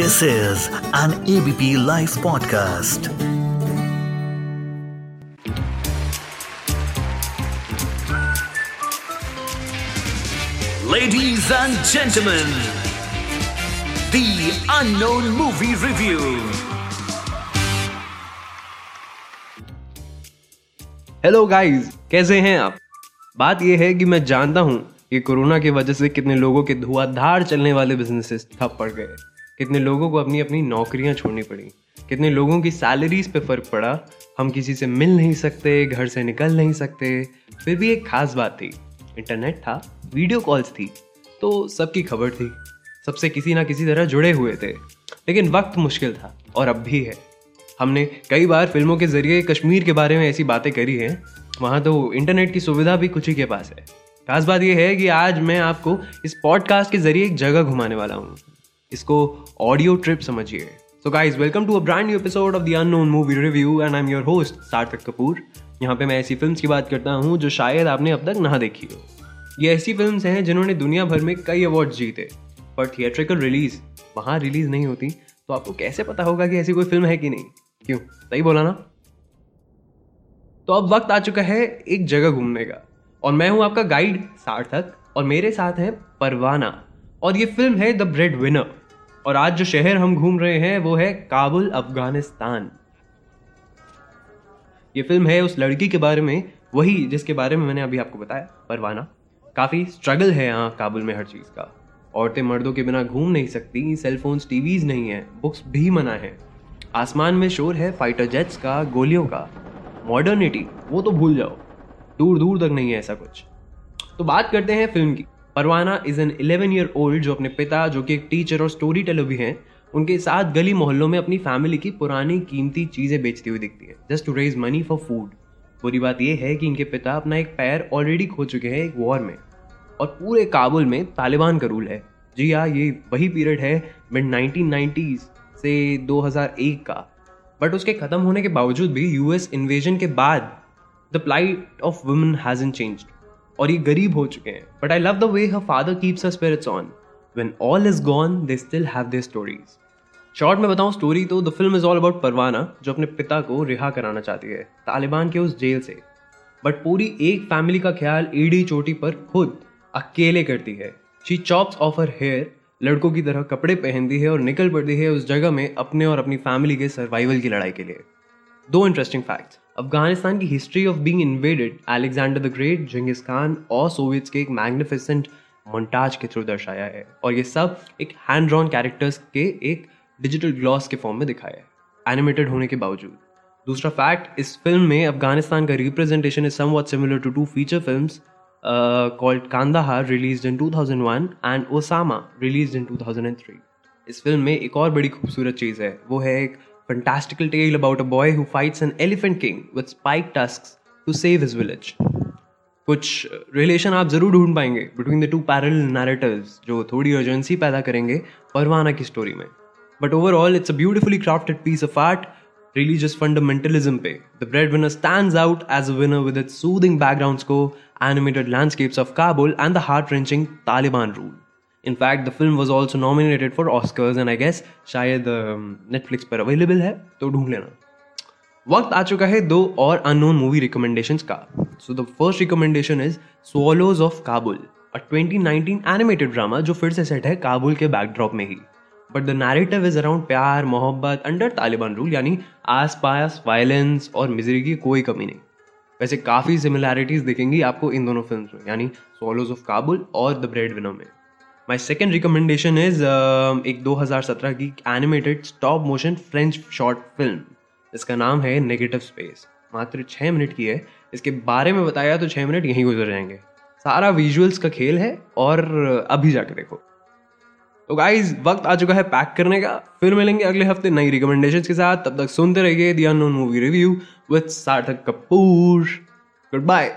This is an ABP Life podcast. Ladies and gentlemen, the unknown movie review. Hello guys कैसे हैं आप बात यह है कि मैं जानता हूँ कि कोरोना की वजह से कितने लोगों के धुआंधार चलने वाले बिजनेसेस ठप पड़ गए कितने लोगों को अपनी अपनी नौकरियाँ छोड़नी पड़ी, कितने लोगों की सैलरीज पे फ़र्क पड़ा, हम किसी से मिल नहीं सकते, घर से निकल नहीं सकते। फिर भी एक खास बात थी इंटरनेट था वीडियो कॉल्स थी तो सबकी खबर थी, सबसे किसी ना किसी तरह जुड़े हुए थे। लेकिन वक्त मुश्किल था, और अब भी है। हमने कई बार फ़िल्मों के ज़रिए कश्मीर के बारे में ऐसी बातें करी हैं, वहाँ तो इंटरनेट की सुविधा भी कुछ ही के पास है। खास बात यह है कि आज मैं आपको इस पॉडकास्ट के ज़रिए एक जगह घुमाने वाला हूँ। इसको ऑडियो ट्रिप समझिए। So guys welcome to a brand new episode of the unknown movie review and I am your host Sarthak Kapoor. यहाँ पे मैं ऐसी फिल्म्स की बात करता हूँ जो शायद आपने अब तक ना देखी हो। ये ऐसी फिल्म्स हैं जिन्होंने दुनिया भर में कई अवार्ड जीते। पर थिएट्रिकल रिलीज़ वहाँ रिलीज़ नहीं होती। तो आपको कैसे पता होगा कि ऐसी कोई फ़िल्म है कि नहीं? क्यों? सही बोला ना? तो अब वक्त आ चुका है एक जगह घूमने का। और मैं हूँ आपका गाइड सार्थक। और मेरे साथ है परवाना। और ये फ़िल्म है द ब्रेड विनर और आज जो शहर हम घूम रहे हैं, वो है काबुल, अफ़गानिस्तान। ये फ़िल्म है उस लड़की के बारे में, वही जिसके बारे में मैंने अभी आपको बताया, परवाना। काफ़ी स्ट्रगल है यहाँ काबुल में हर चीज़ का। औरतें मर्दों के बिना घूम नहीं सकती सेलफोन्स टीवीज नहीं है बुक्स भी मना है। आसमान में शोर है फाइटर जेट्स का, गोलियों का। मॉडर्निटी वो तो भूल जाओ। दूर दूर तक नहीं है ऐसा कुछ। तो बात करते हैं फ़िल्म की। Parvana is an 11 year old जो अपने पिता, जो कि एक टीचर और स्टोरी टेलर भी हैं, उनके साथ गली मोहल्लों में अपनी फैमिली की पुरानी कीमती चीज़ें बेचती हुई दिखती है just to raise money for food बुरी बात यह है कि इनके पिता अपना एक पैर ऑलरेडी खो चुके हैं एक वॉर में, और पूरे काबुल में तालिबान का रूल है। जी हाँ ये वही पीरियड है मिड नाइनटीन से 2001 का। बट उसके खत्म होने के बावजूद भी यूएस इन्वेजन के बाद the plight of women hasn't changed और ये गरीब हो चुके हैं। But I love the way her father keeps her spirits on when all is gone they still have their stories short में बताऊँ स्टोरी तो the film is all about Parvana जो अपने पिता को रिहा कराना चाहती है, तालिबान के उस जेल से। बट पूरी एक फैमिली का ख्याल ईडी चोटी पर खुद अकेले करती है। She chops off her hair लड़कों की तरह कपड़े पहनती है और निकल पड़ती है उस जगह में अपने और अपनी फैमिली के सर्वाइवल की लड़ाई के लिए। दो इंटरेस्टिंग फैक्ट्स अफ़गानिस्तान की history of being invaded Alexander the great Genghis Khan और सोवियट्स के एक मैग्निफिसेंट मोन्टाज के थ्रू दर्शाया है। और ये सब एक हैंड ड्रॉन कैरेक्टर्स के एक डिजिटल ग्लॉस के फॉर्म में दिखाया है एनिमेटेड होने के बावजूद। दूसरा फैक्ट इस फ़िल्म में अफ़गानिस्तान का representation is somewhat similar to two feature films called Kandahar release in 2001 and Osama release in 2003 इस फ़िल्म में एक और बड़ी खूबसूरत चीज़ है, वो है एक fantastical tale about a boy who fights an elephant king with spiked tusks to save his village. कुछ रिलेशन आप जरूर ढूंढ पाएंगे between the two parallel narratives जो थोड़ी अर्जेंसी पैदा करेंगे परवाना की स्टोरी में but overall it's a beautifully crafted piece of art religious fundamentalism पे The Breadwinner stands out as a winner with its soothing background score, animated landscapes of Kabul, and the heart-wrenching Taliban rule. In fact, the film was also nominated for Oscars and I guess शायद Netflix um, पर available है तो ढूंढ लेना। वक्त आ चुका है दो और अननोन मूवी रिकमेंडेशन का। So the first recommendation is swallows of Kabul a 2019 animated drama जो फिर से सेट है काबुल के बैकड्रॉप में ही। But the narrative is around प्यार मोहब्बत अंडर तालिबान रूल यानी आस पास वायलेंस और मिजरी की कोई कमी नहीं। वैसे काफ़ी सिमिलैरिटीज दिखेंगी आपको इन दोनों फ़िल्म में यानी सोलोज ऑफ़ काबुल और द ब्रेड विनर में। माई सेकेंड रिकमेंडेशन इज़ एक 2017 की animated stop motion French short film इसका नाम है नेगेटिव स्पेस मात्र छः मिनट की है। इसके बारे में बताया तो छः मिनट यहीं गुजर जाएँगे। सारा विजुअल्स का खेल है और अभी जाके देखो। तो गाइज़ वक्त आ चुका है पैक करने का। फिर मिलेंगे अगले हफ़्ते नई रिकमेंडेशंस के साथ। तब तक सुनते रहिए the unknown movie review with Sarthak Kapoor. Goodbye